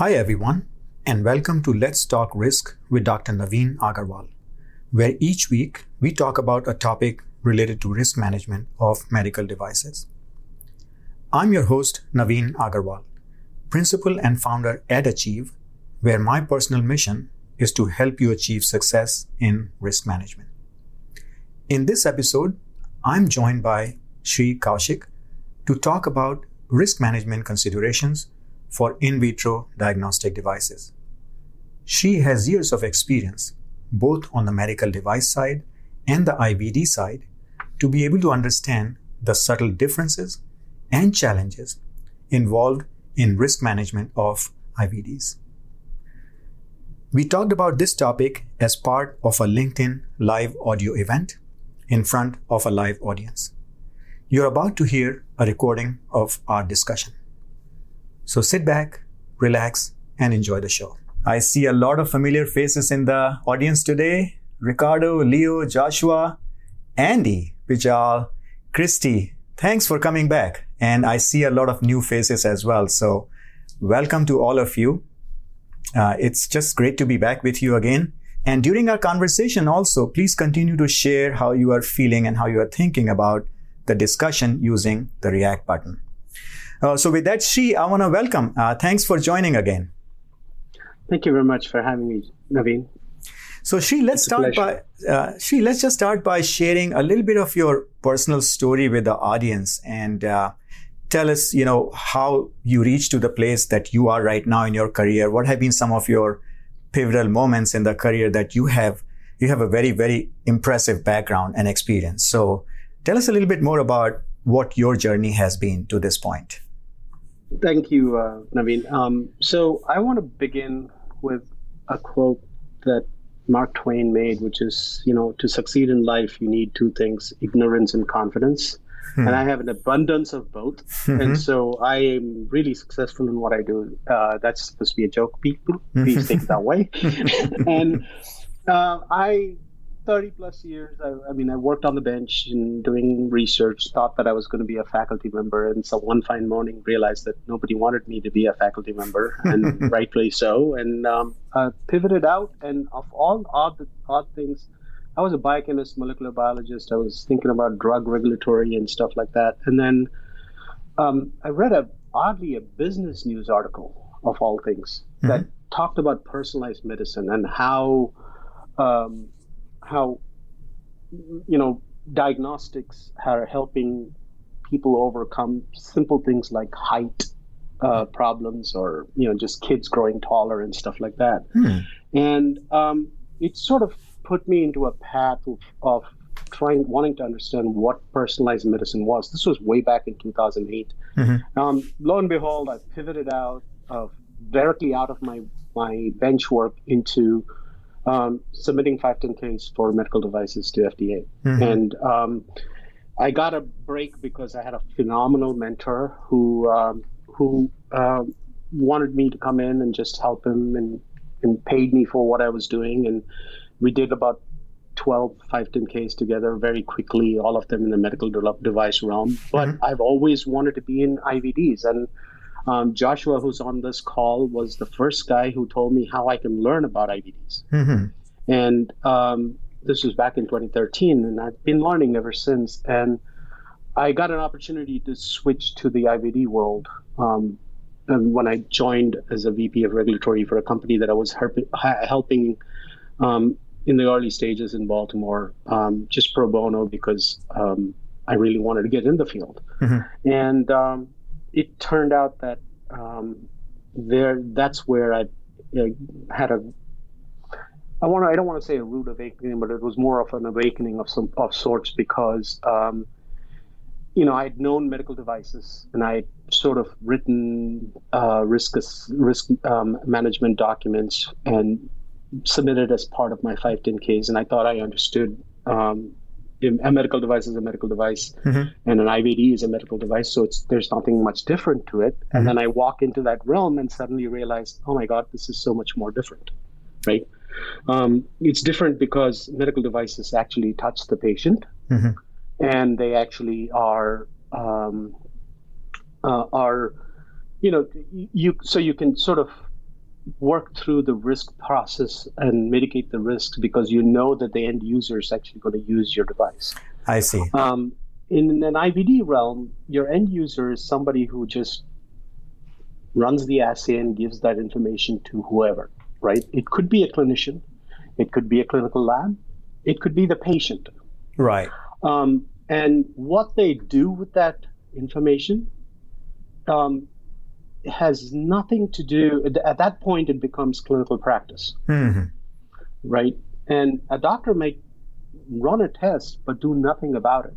Hi, everyone, and welcome to Let's Talk Risk with Dr. Naveen Agarwal, where each week we talk about a topic related to risk management of medical devices. I'm your host, Naveen Agarwal, principal and founder at Achieve, where my personal mission is to help you achieve success in risk management. In this episode, I'm joined by Shree Koushik to talk about risk management considerations for in vitro diagnostic devices. She has years of experience, both on the medical device side and the IVD side, to be able to understand the subtle differences and challenges involved in risk management of IVDs. We talked about this topic as part of a LinkedIn live audio event in front of a live audience. You're about to hear a recording of our discussion. So sit back, relax, and enjoy the show. I see a lot of familiar faces in the audience today Ricardo, Leo, Joshua, Andy, Vijal, Christy. Thanks for coming back. And I see a lot of new faces as well. So welcome to all of you. Uh, it's just great to be back with you again. And during our conversation also, please continue to share how you are feeling and how you are thinking about the discussion using the react button. Uh, so with that, Shree, I want to welcome. Uh, thanks for joining again. Thank you very much for having me, Naveen. So Shree, let's start by uh, Shree, let's just start by sharing a little bit of your personal story with the audience and uh, tell us, you know, how you reached to the place that you are right now in your career. What have been some of your pivotal moments in the career that you have? You have a very, very impressive background and experience. So tell us a little bit more about what your journey has been to this point. Thank you, uh, Naveen. Um, so I want to begin with a quote that Mark Twain made, which is, you know, to succeed in life, you need two things ignorance and confidence. Hmm. And I have an abundance of both. Mm-hmm. And so I am really successful in what I do. Uh, that's supposed to be a joke, people. Please take it that way. and uh, I 30 plus years. I, I, mean, I worked on the bench and doing research, thought that I was going to be a faculty member. And so one fine morning realized that nobody wanted me to be a faculty member, and rightfully so. And um, uh, pivoted out. And of all odd, odd things, I was a biochemist, molecular biologist. I was thinking about drug regulatory and stuff like that. And then um, I read a oddly a business news article of all things mm-hmm. that talked about personalized medicine and how um, how you know diagnostics are helping people overcome simple things like height uh, problems or you know just kids growing taller and stuff like that hmm. and um, it sort of put me into a path of, of, trying wanting to understand what personalized medicine was this was way back in 2008 mm-hmm. um, lo and behold i pivoted out of directly out of my my bench work into um, submitting 510Ks for medical devices to FDA. Mm-hmm. And um, I got a break because I had a phenomenal mentor who um, who um, wanted me to come in and just help him and, and paid me for what I was doing. And we did about 12 510Ks together very quickly, all of them in the medical device realm. But mm-hmm. I've always wanted to be in IVDs. And um, Joshua, who's on this call, was the first guy who told me how I can learn about IVDs. Mm-hmm. And um, this was back in 2013, and I've been learning ever since. And I got an opportunity to switch to the IVD world um, when I joined as a VP of regulatory for a company that I was helping um, in the early stages in Baltimore, um, just pro bono because um, I really wanted to get in the field. Mm-hmm. And um, it turned out that um, there that's where I uh, had a I want I don't want to say a rude awakening, but it was more of an awakening of some of sorts because um, you know I had known medical devices and I sort of written uh, risk risk um, management documents and submitted as part of my 510ks, and I thought I understood um, a medical device is a medical device mm-hmm. and an IVD is a medical device. So it's there's nothing much different to it. Mm-hmm. And then I walk into that realm and suddenly realize, oh my God, this is so much more different, right? Um, it's different because medical devices actually touch the patient, mm-hmm. and they actually are um, uh, are you know you so you can sort of work through the risk process and mitigate the risks because you know that the end user is actually going to use your device. I see. Um, in an IVD realm, your end user is somebody who just runs the assay and gives that information to whoever, right? It could be a clinician, it could be a clinical lab, it could be the patient. Right. Um, and what they do with that information um, has nothing to do, at that point, it becomes clinical practice, hmm right? And a doctor may run a test but do nothing about it.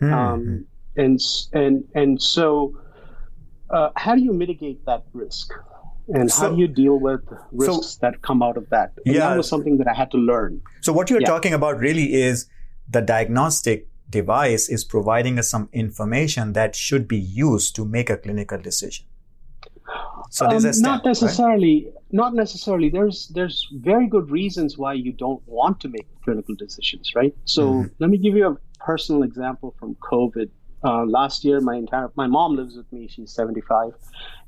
Hmm. Um, and and and so, uh, how do you mitigate that risk? And how do you deal with risks that come out of that? And Yeah. that was something that I had to learn. So what you're Yeah. talking about really is the diagnostic device is providing us some information that should be used to make a clinical decision. So there's Um, a step, not right? necessarily. Not necessarily. There's there's very good reasons why you don't want to make clinical decisions, right? So Mhm. let me give you a personal example from COVID. Uh, last year, my entire my mom lives with me. She's 75,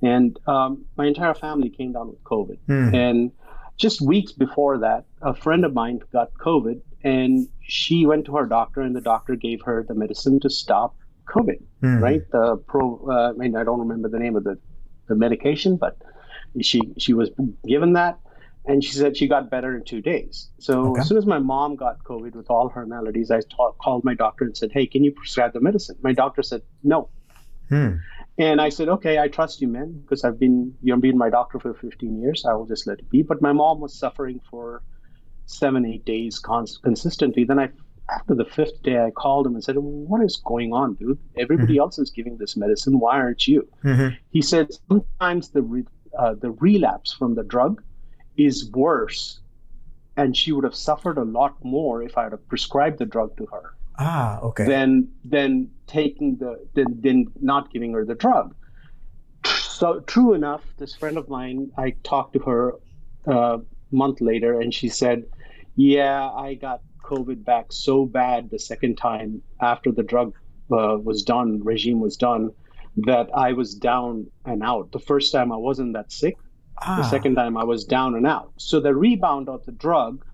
and um, my entire family came down with COVID. Mhm. And just weeks before that, a friend of mine got COVID, and she went to her doctor, and the doctor gave her the medicine to stop COVID Mhm. right? The pro, uh, I mean, I don't remember the name of the, the medication, but she she was given that, and she said she got better in two days. So Okay. as soon as my mom got COVID with all her maladies, I ta- called my doctor and said, "Hey, can you prescribe the medicine?" My doctor said, "No." Hmm. And I said, okay, I trust you, man, because I've been you've been my doctor for 15 years. I will just let it be. But my mom was suffering for seven, eight days cons- consistently. Then I, after the fifth day, I called him and said, what is going on, dude? Everybody else is giving this medicine. Why aren't you? Mhm. He said sometimes the re- uh, the relapse from the drug is worse, and she would have suffered a lot more if I had prescribed the drug to her Ah, okay. Then, than taking the than, than not giving her the drug. So true enough, this friend of mine, I talked to her a month later, and she said, "Yeah, I got COVID back so bad the second time after the drug uh, was done, regime was done, that I was down and out. The first time I wasn't that sick. ah, The second time I was down and out. So the rebound of the drug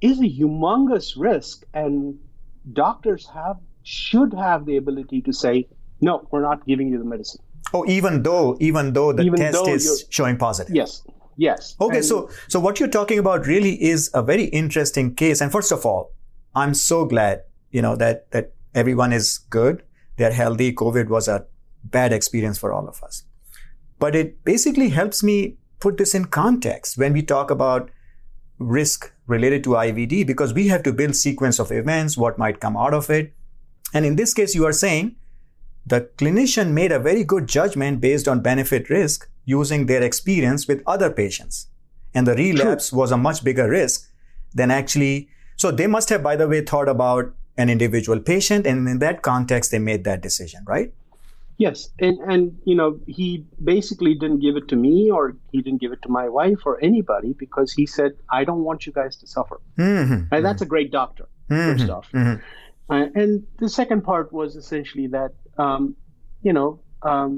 is a humongous risk, and doctors have should have the ability to say, no, we're not giving you the medicine. Oh, even though even though the Even test though is showing positive. Yes, yes. Okay, And- so so what you're talking about really is a very interesting case. And first of all, I'm so glad you know that that everyone is good, they're healthy. COVID was a bad experience for all of us, but it basically helps me put this in context when we talk about risk related to IVD because we have to build sequence of events, what might come out of it, and in this case, you are saying the clinician made a very good judgment based on benefit risk using their experience with other patients. And the relapse was a much bigger risk than actually. So they must have, by the way, thought about an individual patient. And in that context, they made that decision, right? Yes, and and you know he basically didn't give it to me, or he didn't give it to my wife, or anybody, because he said, "I don't want you guys to suffer." Mm-hmm. And that's a great doctor. First off, Mhm. Uh, and the second part was essentially that, um, you know, um,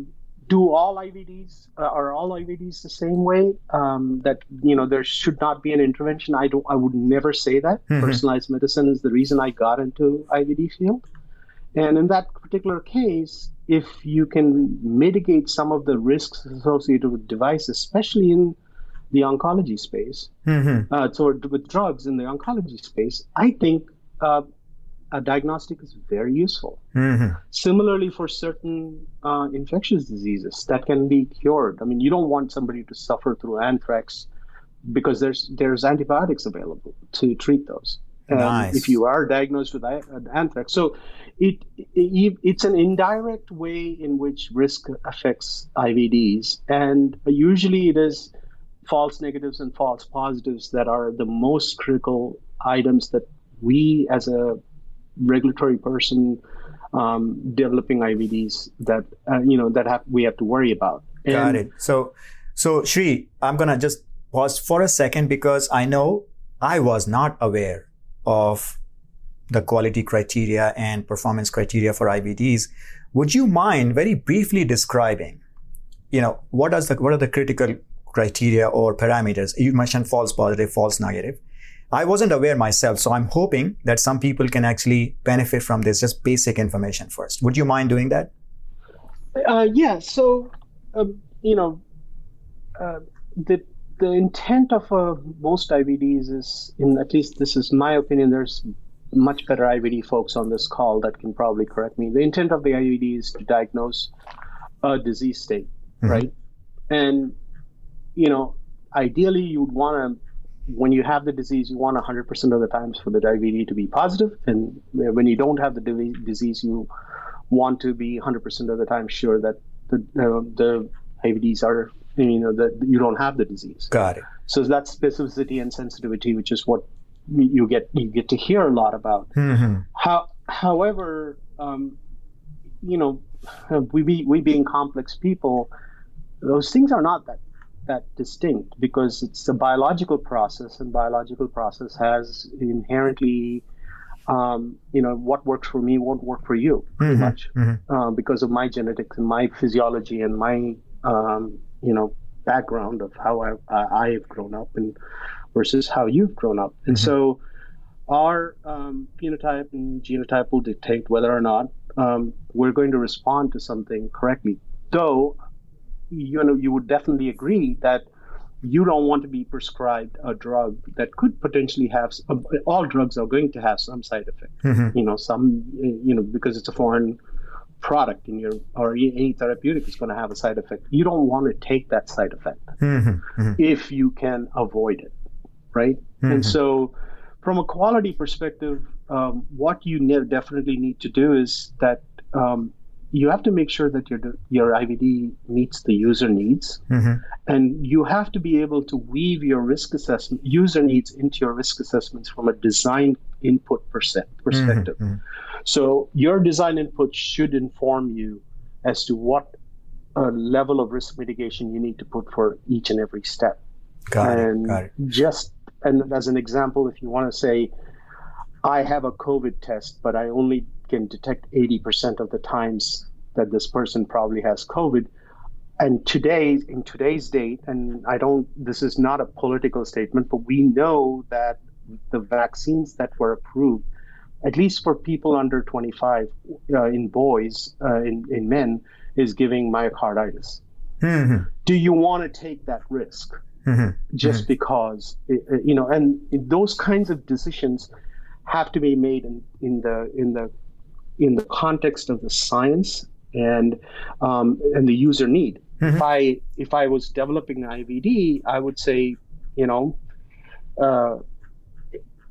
do all IVDs uh, are all IVDs the same way? Um, that you know there should not be an intervention. I don't. I would never say that. Mhm. Personalized medicine is the reason I got into IVD field. And in that particular case, if you can mitigate some of the risks associated with devices, especially in the oncology space, Mhm. uh, so with drugs in the oncology space, I think uh, a diagnostic is very useful. Mhm. Similarly, for certain uh, infectious diseases that can be cured. I mean, you don't want somebody to suffer through anthrax because there's there's antibiotics available to treat those. Um, Nice. If you are diagnosed with anthrax, so it, it it's an indirect way in which risk affects IVDs, and usually it is false negatives and false positives that are the most critical items that we as a regulatory person um, developing IVDs that uh, you know that have, we have to worry about. Got it. So, so Shree, I'm gonna just pause for a second because I know I was not aware of the quality criteria and performance criteria for IVDs. Would you mind very briefly describing you know, what does the what are the critical criteria or parameters? You mentioned false positive, false negative. I wasn't aware myself, so I'm hoping that some people can actually benefit from this. Just basic information first. Would you mind doing that? Uh, yeah. So, uh, you know, uh, the the intent of uh, most IVDs is, in at least this is my opinion. There's much better IVD folks on this call that can probably correct me. The intent of the IVD is to diagnose a disease state, mm-hmm. right? And you know, ideally, you'd want to when you have the disease, you want 100% of the times for the IVD to be positive, and when you don't have the disease, you want to be 100% of the time sure that the uh, the IVDs are you know that you don't have the disease. Got it. So that's specificity and sensitivity, which is what you get you get to hear a lot about. Mm-hmm. How, however, um, you know, we be, we being complex people, those things are not that that distinct because it's a biological process, and biological process has inherently, um, you know, what works for me won't work for you mm-hmm. much mm-hmm. Uh, because of my genetics and my physiology and my, um, you know, background of how I, I have grown up and versus how you've grown up. And mm-hmm. so our um, phenotype and genotype will dictate whether or not um, we're going to respond to something correctly. Though, you know, you would definitely agree that you don't want to be prescribed a drug that could potentially have uh, all drugs are going to have some side effect. Mm-hmm. You know, some you know because it's a foreign product in your or any therapeutic is going to have a side effect. You don't want to take that side effect mm-hmm. Mm-hmm. if you can avoid it right? Mm-hmm. And so, from a quality perspective, um, what you ne- definitely need to do is that um, you have to make sure that your your IVD meets the user needs, mm-hmm. and you have to be able to weave your risk assessment user needs into your risk assessments from a design input perspective. Mm-hmm. So your design input should inform you as to what uh, level of risk mitigation you need to put for each and every step. Got and it. Got it. Just and as an example, if you want to say, I have a COVID test, but I only can detect 80% of the times that this person probably has COVID. And today, in today's date, and I don't, this is not a political statement, but we know that the vaccines that were approved, at least for people under 25 uh, in boys, uh, in, in men, is giving myocarditis. Mm-hmm. Do you want to take that risk? mm-hmm. just mm-hmm. because you know and those kinds of decisions have to be made in, in the in the in the context of the science and um, and the user need mm-hmm. if i if i was developing an ivd i would say you know uh,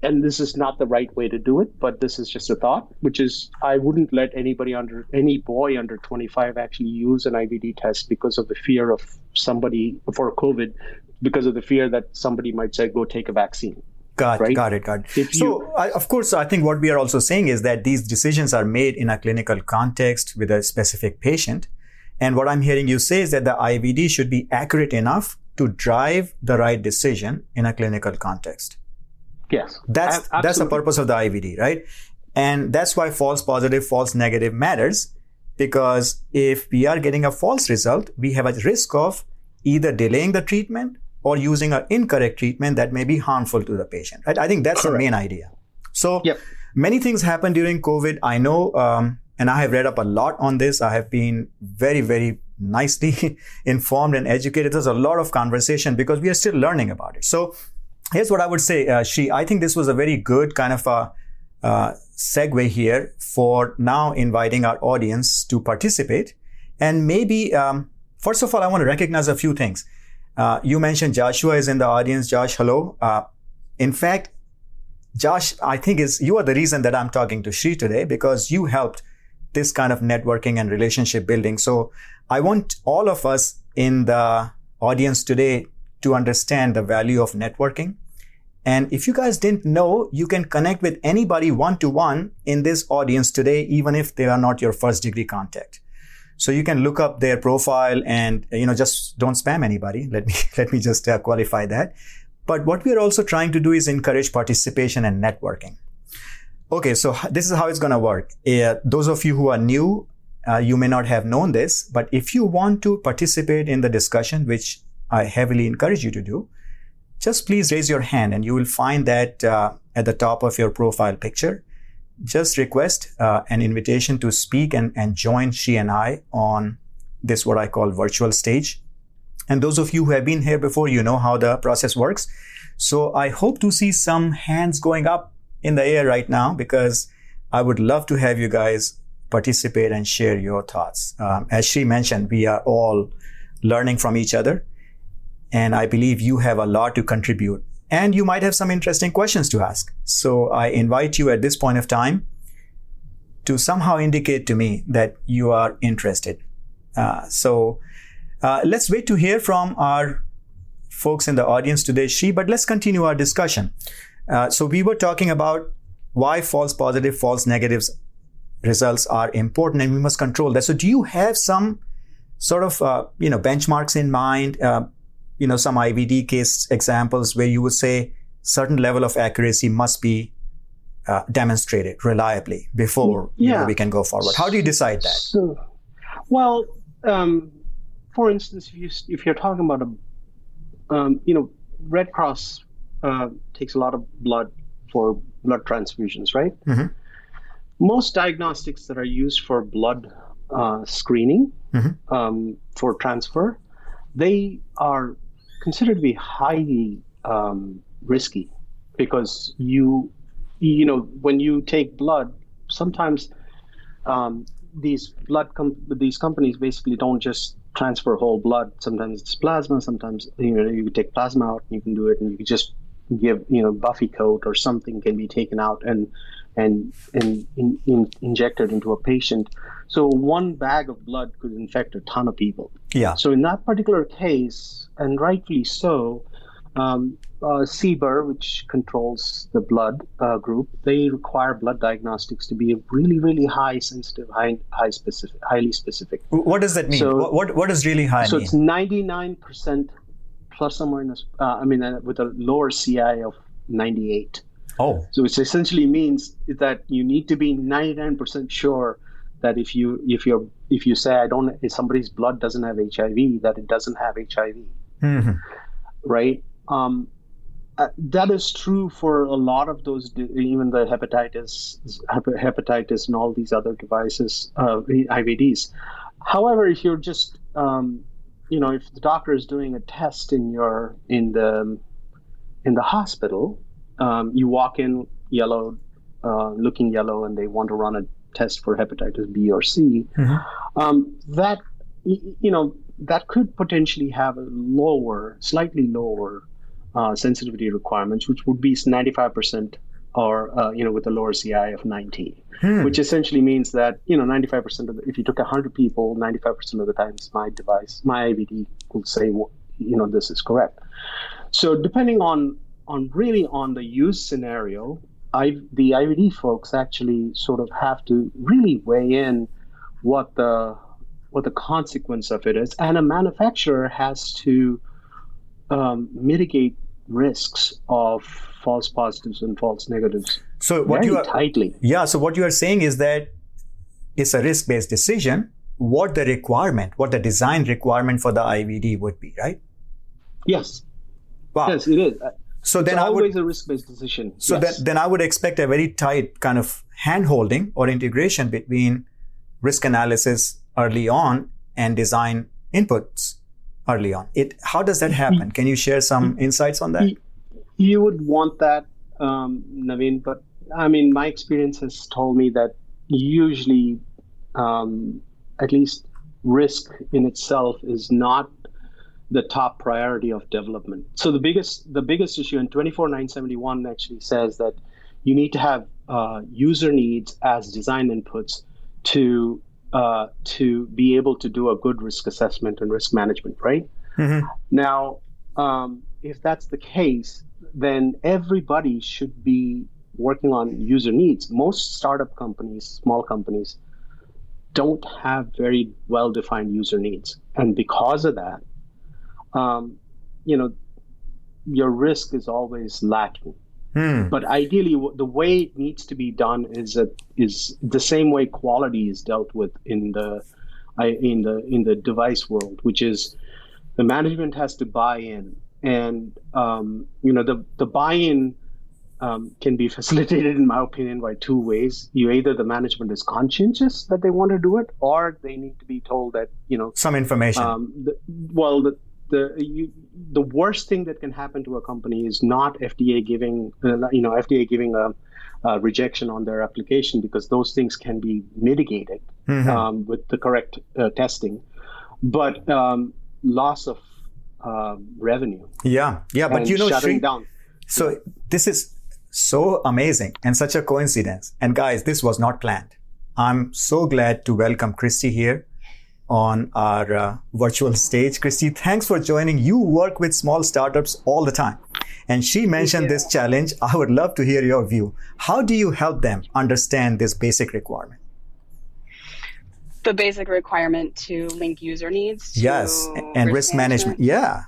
and this is not the right way to do it, but this is just a thought, which is I wouldn't let anybody under any boy under 25 actually use an IVD test because of the fear of somebody for COVID because of the fear that somebody might say, go take a vaccine. Got, right? got it, got it. If so, you, I, of course, I think what we are also saying is that these decisions are made in a clinical context with a specific patient. And what I'm hearing you say is that the IVD should be accurate enough to drive the right decision in a clinical context. Yes. That's, that's the purpose of the IVD, right? And that's why false positive, false negative matters because if we are getting a false result, we have a risk of either delaying the treatment or using an incorrect treatment that may be harmful to the patient. Right? I think that's Correct. the main idea. So yep. many things happened during COVID. I know, um, and I have read up a lot on this. I have been very, very nicely informed and educated. There's a lot of conversation because we are still learning about it. So here's what I would say, uh, Shree. I think this was a very good kind of a uh, segue here for now inviting our audience to participate and maybe um, first of all i want to recognize a few things uh, you mentioned Joshua is in the audience. Josh, hello. Uh, in fact, Josh, I think is you are the reason that I'm talking to Shree today because you helped this kind of networking and relationship building. So I want all of us in the audience today to understand the value of networking. And if you guys didn't know, you can connect with anybody one to one in this audience today, even if they are not your first degree contact. So you can look up their profile and, you know, just don't spam anybody. Let me, let me just uh, qualify that. But what we are also trying to do is encourage participation and networking. Okay. So this is how it's going to work. Uh, those of you who are new, uh, you may not have known this, but if you want to participate in the discussion, which I heavily encourage you to do, just please raise your hand and you will find that uh, at the top of your profile picture. Just request uh, an invitation to speak and, and join she and I on this, what I call virtual stage. And those of you who have been here before, you know how the process works. So I hope to see some hands going up in the air right now because I would love to have you guys participate and share your thoughts. Um, as she mentioned, we are all learning from each other. And I believe you have a lot to contribute and you might have some interesting questions to ask. So I invite you at this point of time to somehow indicate to me that you are interested. Uh, so uh, let's wait to hear from our folks in the audience today, Shree, but let's continue our discussion. Uh, so we were talking about why false positive, false negatives results are important and we must control that. So do you have some sort of, uh, you know, benchmarks in mind, uh, you know, some IVD case examples where you would say certain level of accuracy must be uh, demonstrated reliably before yeah. you know, we can go forward. How do you decide that? So, well, um, for instance, if you if you're talking about a, um, you know, Red Cross uh, takes a lot of blood for blood transfusions, right? Mm-hmm. Most diagnostics that are used for blood uh, screening mm-hmm. um, for transfer, they are considered to be highly um, risky because you, you know, when you take blood, sometimes um, these blood com- these companies basically don't just transfer whole blood. Sometimes it's plasma. Sometimes you know you take plasma out. and You can do it, and you can just give you know buffy coat or something can be taken out and and and in, in, injected into a patient. So one bag of blood could infect a ton of people. Yeah. So in that particular case, and rightfully so, um, uh, CBER, which controls the blood uh, group, they require blood diagnostics to be really, really high sensitive, high, high specific, highly specific. What does that mean? So, what, what does really high so mean? it's 99% plus or minus, uh, I mean, uh, with a lower CI of 98. Oh. So it essentially means that you need to be 99% sure that if you if you if you say I don't if somebody's blood doesn't have HIV that it doesn't have HIV, mm-hmm. right? Um, uh, that is true for a lot of those, even the hepatitis, hepatitis, and all these other devices, uh, IVDs. However, if you're just, um, you know, if the doctor is doing a test in your in the in the hospital, um, you walk in yellow, uh, looking yellow, and they want to run a test for hepatitis B or C. Mm-hmm. Um, that you know that could potentially have a lower, slightly lower uh, sensitivity requirements, which would be 95% or, uh, you know, with a lower CI of 90, hmm. which essentially means that, you know, 95% of the, if you took 100 people, 95% of the times my device, my IVD will say, you know, this is correct. So depending on, on really on the use scenario, I, the IVD folks actually sort of have to really weigh in what the what the consequence of it is, and a manufacturer has to um, mitigate risks of false positives and false negatives. So what you are tightly. Yeah. So what you are saying is that it's a risk-based decision. What the requirement, what the design requirement for the IVD would be, right? Yes. Wow. Yes, it is. So then it's I would always a risk-based decision. So yes. then, then I would expect a very tight kind of hand-holding or integration between risk analysis early on and design inputs early on. It how does that happen? Can you share some insights on that? You would want that, um, Naveen, but I mean, my experience has told me that usually, um, at least risk in itself is not the top priority of development. So the biggest the biggest issue in 24971 actually says that you need to have uh, user needs as design inputs to uh, to be able to do a good risk assessment and risk management, right? Mm-hmm. Now, um, if that's the case, then everybody should be working on user needs. Most startup companies, small companies, don't have very well defined user needs. And because of that, um, you know, your risk is always lacking. Hmm. But ideally, the way it needs to be done is that is the same way quality is dealt with in the in the in the device world, which is the management has to buy in, and um, you know the the buy-in um, can be facilitated, in my opinion, by two ways. You either the management is conscientious that they want to do it, or they need to be told that you know some information. Um, the, well, the the you, the worst thing that can happen to a company is not FDA giving uh, you know FDA giving a, a, rejection on their application because those things can be mitigated mm-hmm. um, with the correct uh, testing, but um, loss of uh, revenue. Yeah, yeah, but you know, shutting Shree, down. So this is so amazing and such a coincidence. And guys, this was not planned. I'm so glad to welcome Christy here on our uh, virtual stage. Christy, thanks for joining. You work with small startups all the time. And she mentioned this challenge. I would love to hear your view. How do you help them understand this basic requirement? The basic requirement to link user needs. yes, and risk, risk management. management. Yeah.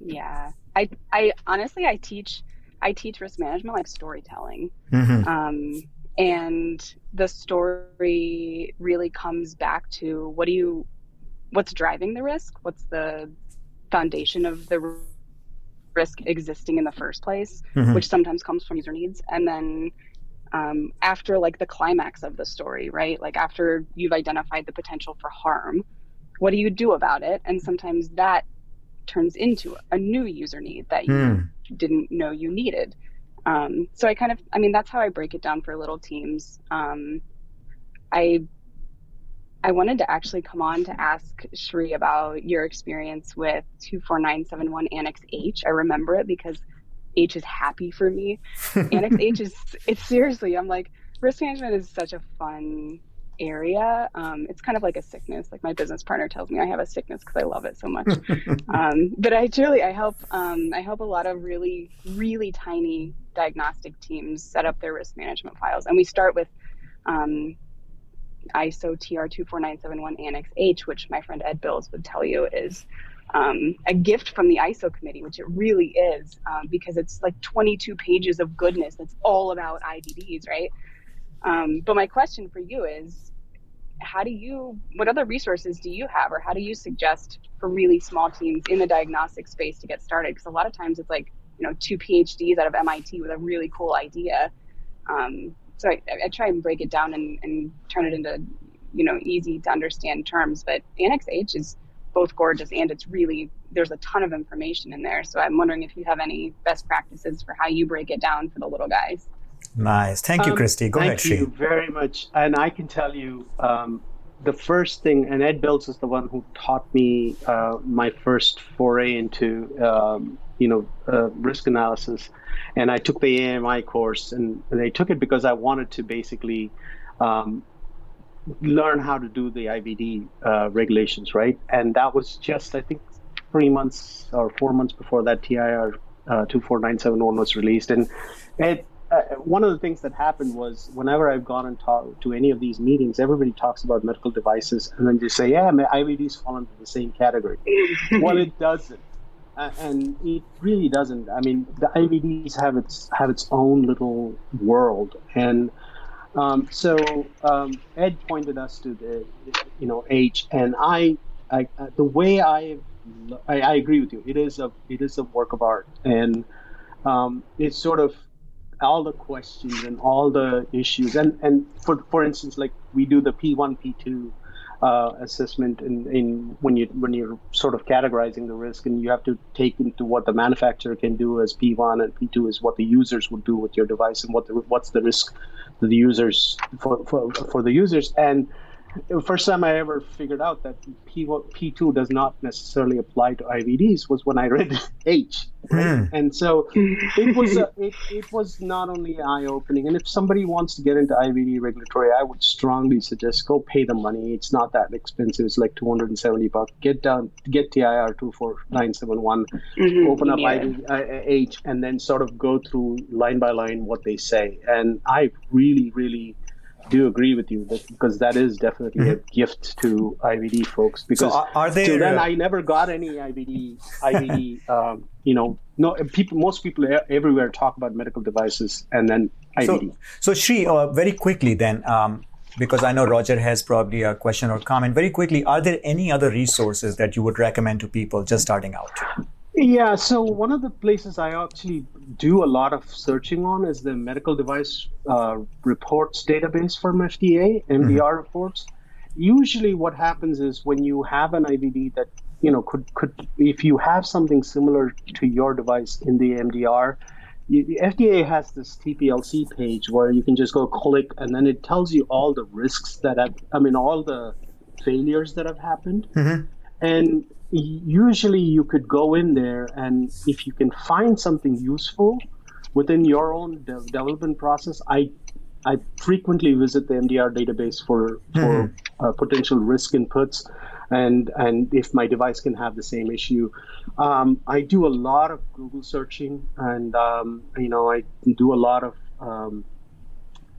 Yeah. I, I honestly, I teach, I teach risk management like storytelling. Mm-hmm. Um, and the story really comes back to what do you what's driving the risk? What's the foundation of the risk existing in the first place mm-hmm. which sometimes comes from user needs. And then um, after like the climax of the story right? Like after you've identified the potential for harm what do you do about it? And sometimes that turns into a new user need that you mm. didn't know you needed um, so I kind of, I mean, that's how I break it down for little teams. Um, I I wanted to actually come on to ask Shree about your experience with 24971 Annex H. I remember it because H is happy for me. Annex H is, it's seriously, I'm like, risk management is such a fun area. Um, it's kind of like a sickness. Like my business partner tells me I have a sickness because I love it so much. um, but I truly, I help, um, I help a lot of really, really tiny diagnostic teams set up their risk management files, and we start with um, ISO TR two four nine seven one Annex H, which my friend Ed Bills would tell you is. Um, a gift from the ISO committee, which it really is, um, because it's like 22 pages of goodness that's all about IVDs, right? Um, but my question for you is how do you what other resources do you have or how do you suggest for really small teams in the diagnostic space to get started? Because a lot of times it's like you know two phds out of mit with a really cool idea. Um, so I, I, try and break it down and, and turn it into you know easy to understand terms but annex h is both gorgeous and it's really there's a ton of information in there. So i'm wondering if you have any best practices for how you break it down for the little guys Nice. Thank you, um, Christy. Go thank ahead, Thank you very much. And I can tell you um, the first thing, and Ed Bills is the one who taught me uh, my first foray into, um, you know, uh, risk analysis. And I took the AAMI course, and I took it because I wanted to basically um, learn how to do the IVD uh, regulations, right? And that was just, I think, three months or four months before that TIR uh, 24971 was released. And Ed uh, one of the things that happened was whenever I've gone and talked to any of these meetings, everybody talks about medical devices, and then they say, "Yeah, IVDs fall into the same category." well, it doesn't, uh, and it really doesn't. I mean, the IVDs have its have its own little world, and um, so um, Ed pointed us to the, you know, H, and I, I uh, the way I, I, I agree with you. It is a it is a work of art, and um, it's sort of all the questions and all the issues. And and for for instance, like we do the P1, P2 uh, assessment in, in when you when you're sort of categorizing the risk, and you have to take into what the manufacturer can do as P1 and P2 is what the users would do with your device, and what the, what's the risk to the users for, for for the users and the first time I ever figured out that P P2 does not necessarily apply to IVDs was when I read H, right? mm. and so it was a, it, it was not only eye opening. And if somebody wants to get into IVD regulatory, I would strongly suggest go pay the money. It's not that expensive. It's like 270 bucks. Get down, get TIR 24971, mm-hmm. open up yeah. IVD, uh, H, and then sort of go through line by line what they say. And I really, really do agree with you that because that is definitely mm-hmm. a gift to IVD folks. Because so are, are there, then, uh, I never got any IVD. IVD, um, you know, no people. Most people everywhere talk about medical devices and then IVD. So, so Shree, uh, very quickly then. Um, because I know Roger has probably a question or comment. Very quickly, are there any other resources that you would recommend to people just starting out? Yeah, so one of the places I actually do a lot of searching on is the medical device uh, reports database from FDA, MDR mm-hmm. reports. Usually, what happens is when you have an IVD that you know could could if you have something similar to your device in the MDR, you, the FDA has this TPLC page where you can just go click and then it tells you all the risks that have, I mean, all the failures that have happened. Mm-hmm. And usually you could go in there and if you can find something useful within your own de- development process i i frequently visit the mdr database for for mm-hmm. uh, potential risk inputs and and if my device can have the same issue um, i do a lot of google searching and um, you know i do a lot of um,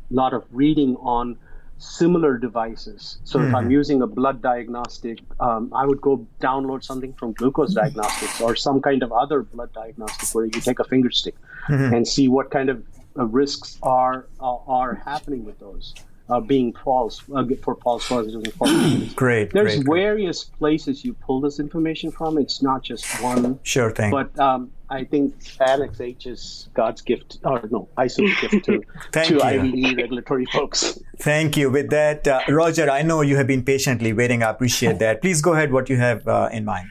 lot of reading on similar devices. So mm-hmm. if I'm hmm. using a blood diagnostic, um, I would go download something from Glucose Diagnostics or some kind of other blood diagnostic where you take a finger stick mm-hmm. and see what kind of uh, risks are uh, are happening with those uh, being false uh, for false positives and false negatives. Great. There's great, various great. places you pull this information from. It's not just one. Sure thing. But um, I think Annex H is God's gift, or no, ISO's gift to, to IVD regulatory folks. Thank you. With that, uh, Roger, I know you have been patiently waiting. I appreciate that. Please go ahead. What you have uh, in mind?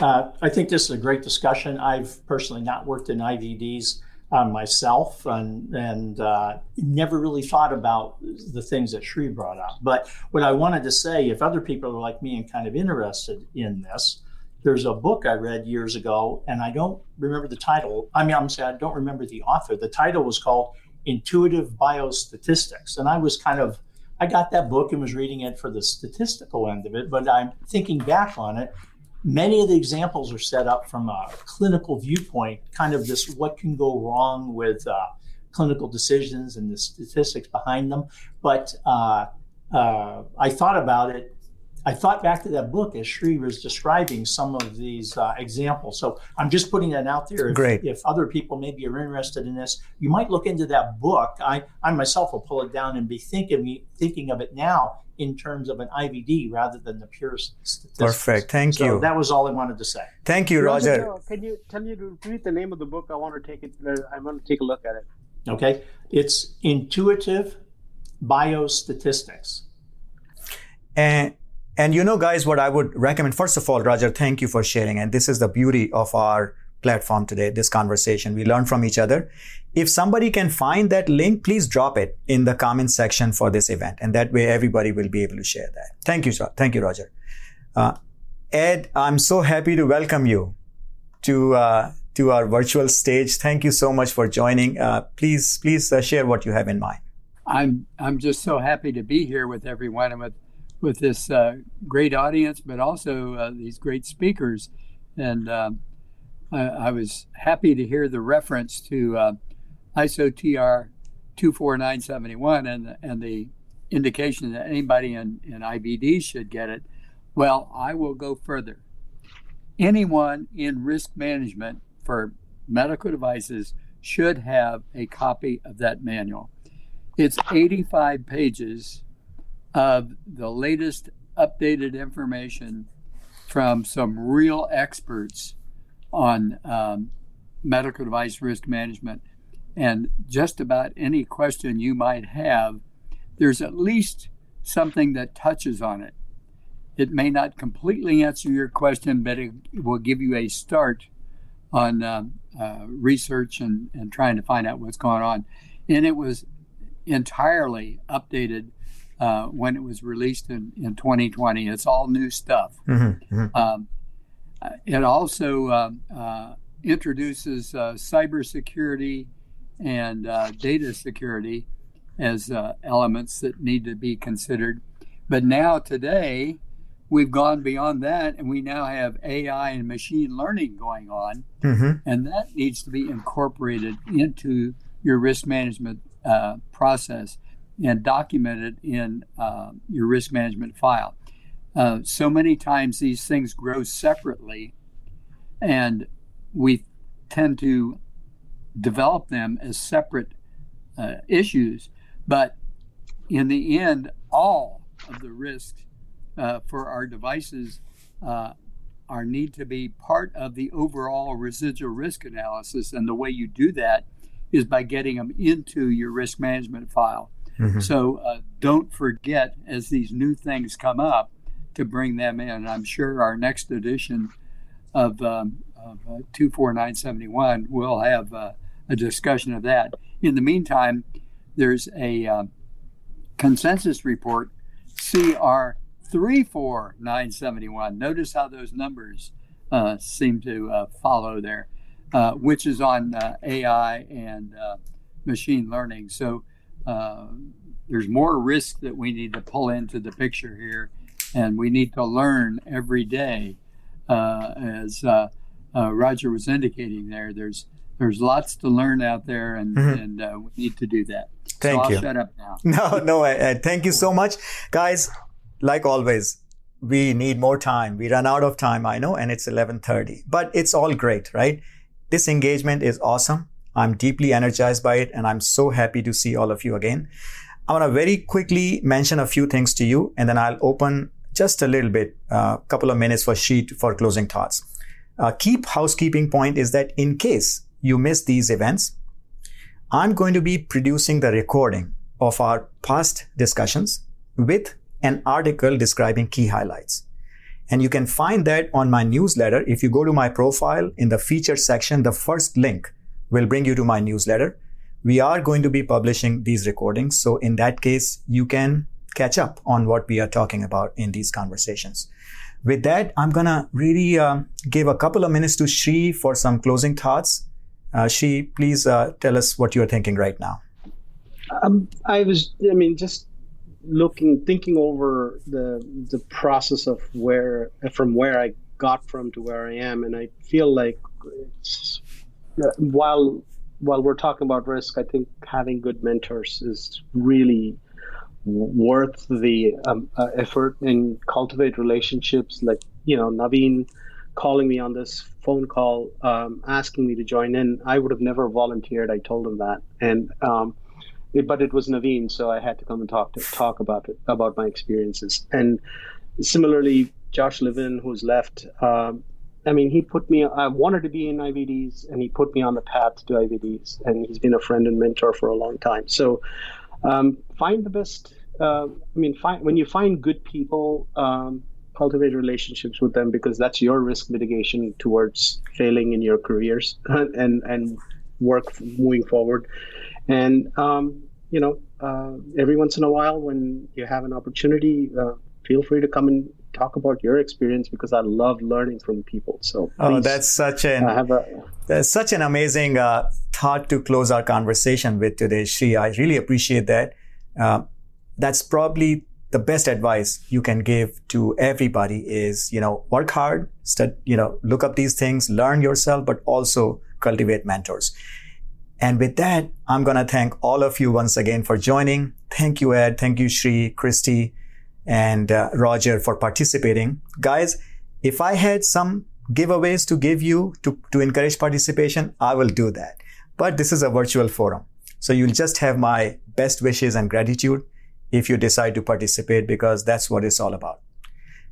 Uh, I think this is a great discussion. I've personally not worked in IVDs on myself and and uh, never really thought about the things that Shree brought up. But what I wanted to say, if other people are like me and kind of interested in this, there's a book I read years ago, and I don't remember the title. I mean, I'm saying I don't remember the author. The title was called Intuitive Biostatistics, and I was kind of I got that book and was reading it for the statistical end of it, but I'm thinking back on it Many of the examples are set up from a clinical viewpoint, kind of this what can go wrong with uh, clinical decisions and the statistics behind them. But uh, uh, I thought about it. I thought back to that book as Shree was describing some of these uh, examples. So I'm just putting that out there. If, Great. If other people maybe are interested in this, you might look into that book. I, I myself will pull it down and be thinking thinking of it now in terms of an IVD rather than the pure statistics. Perfect. Thank so you. That was all I wanted to say. Thank you, Roger. Roger can you tell me to read the name of the book? I want to take it. I want to take a look at it. Okay, it's intuitive biostatistics. And and you know, guys, what I would recommend. First of all, Roger, thank you for sharing. And this is the beauty of our platform today, this conversation. We learn from each other. If somebody can find that link, please drop it in the comment section for this event. And that way everybody will be able to share that. Thank you, thank you, Roger. Uh, Ed, I'm so happy to welcome you to, uh, to our virtual stage. Thank you so much for joining. Uh, please, please uh, share what you have in mind. I'm, I'm just so happy to be here with everyone and with, with this uh, great audience, but also uh, these great speakers. And um, I, I, was happy to hear the reference to uh, ISO TR 24971 and, and the indication that anybody in, in IVD should get it. Well, I will go further. Anyone in risk management for medical devices should have a copy of that manual. It's 85 pages of the latest updated information from some real experts on um, medical device risk management. And just about any question you might have, there's at least something that touches on it. It may not completely answer your question, but it will give you a start on uh, uh, research and, and trying to find out what's going on. And it was entirely updated uh, when it was released in, in 2020. It's all new stuff. Mm-hmm, mm-hmm. Um, it also um, uh, introduces uh, cybersecurity and uh, data security as uh, elements that need to be considered. But now, today, we've gone beyond that and we now have AI and machine learning going on, mm-hmm. and that needs to be incorporated into your risk management uh, process. And document it in uh, your risk management file. Uh, so many times these things grow separately, and we tend to develop them as separate uh, issues. But in the end, all of the risks uh, for our devices uh, are need to be part of the overall residual risk analysis. And the way you do that is by getting them into your risk management file. Mm-hmm. So uh, don't forget as these new things come up to bring them in. I'm sure our next edition of, um, of uh, 24971 will have uh, a discussion of that. In the meantime, there's a uh, consensus report, CR 34971. Notice how those numbers uh, seem to uh, follow there, which is on AI and machine learning. So uh, there's more risk that we need to pull into the picture here, and we need to learn every day. as Roger was indicating there, there's there's lots to learn out there, and, mm-hmm. and we need to do that. Thank so you. I'll shut up now. No, no, uh, thank you so much. Guys, like always, we need more time. We run out of time, I know, and it's 11:30. But it's all great, right? This engagement is awesome. I'm deeply energized by it and I'm so happy to see all of you again. I want to very quickly mention a few things to you and then I'll open just a little bit, a uh, couple of minutes for Shree for closing thoughts. A key housekeeping point is that in case you miss these events, I'm going to be producing the recording of our past discussions with an article describing key highlights. And you can find that on my newsletter. If you go to my profile in the feature section, the first link will bring you to my newsletter. We are going to be publishing these recordings. So in that case, you can catch up on what we are talking about in these conversations. With that, I'm going to really uh, give a couple of minutes to Shree for some closing thoughts. Uh, Shree, please uh, tell us what you're thinking right now. Um, I was, I mean, just looking thinking over the the process of where from where I got from to where I am, and I feel like it's while while we're talking about risk, I think having good mentors is really worth the um, uh, effort and cultivate relationships. Like you know, Naveen calling me on this phone call, um, asking me to join in. I would have never volunteered. I told him that, and um, it, but it was Naveen, so I had to come and talk to talk about it about my experiences. And similarly, Josh Levin, who's left, um, I mean, he put me. I wanted to be in IVDs, and he put me on the path to IVDs. And he's been a friend and mentor for a long time. So, um, find the best. Uh, I mean, find when you find good people, um, cultivate relationships with them because that's your risk mitigation towards failing in your careers and and work moving forward. And um, you know, uh, every once in a while when you have an opportunity, uh, feel free to come and talk about your experience because I love learning from people. So oh, that's such an have a, that's such an amazing uh, thought to close our conversation with today, Shree. I really appreciate that. Uh, that's probably the best advice you can give to everybody is you know work hard, stud, you know look up these things, learn yourself, but also cultivate mentors. And with that, I'm going to thank all of you once again for joining. Thank you, Ed. Thank you, Shree, Christy, and uh, Roger for participating. Guys, if I had some giveaways to give you to, to encourage participation, I will do that. But this is a virtual forum. So you'll just have my best wishes and gratitude if you decide to participate because that's what it's all about.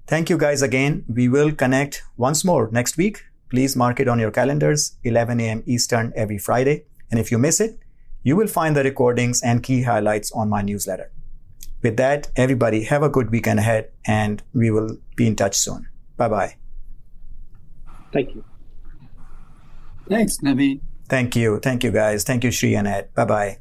Thank you guys again. We will connect once more next week. Please mark it on your calendars, 11 a.m. Eastern every Friday. And if you miss it, you will find the recordings and key highlights on my newsletter. With that, everybody have a good weekend ahead and we will be in touch soon. Bye bye. Thank you. Thanks, Naveen. Thank you. Thank you, guys. Thank you, Shree and Ed. Bye bye.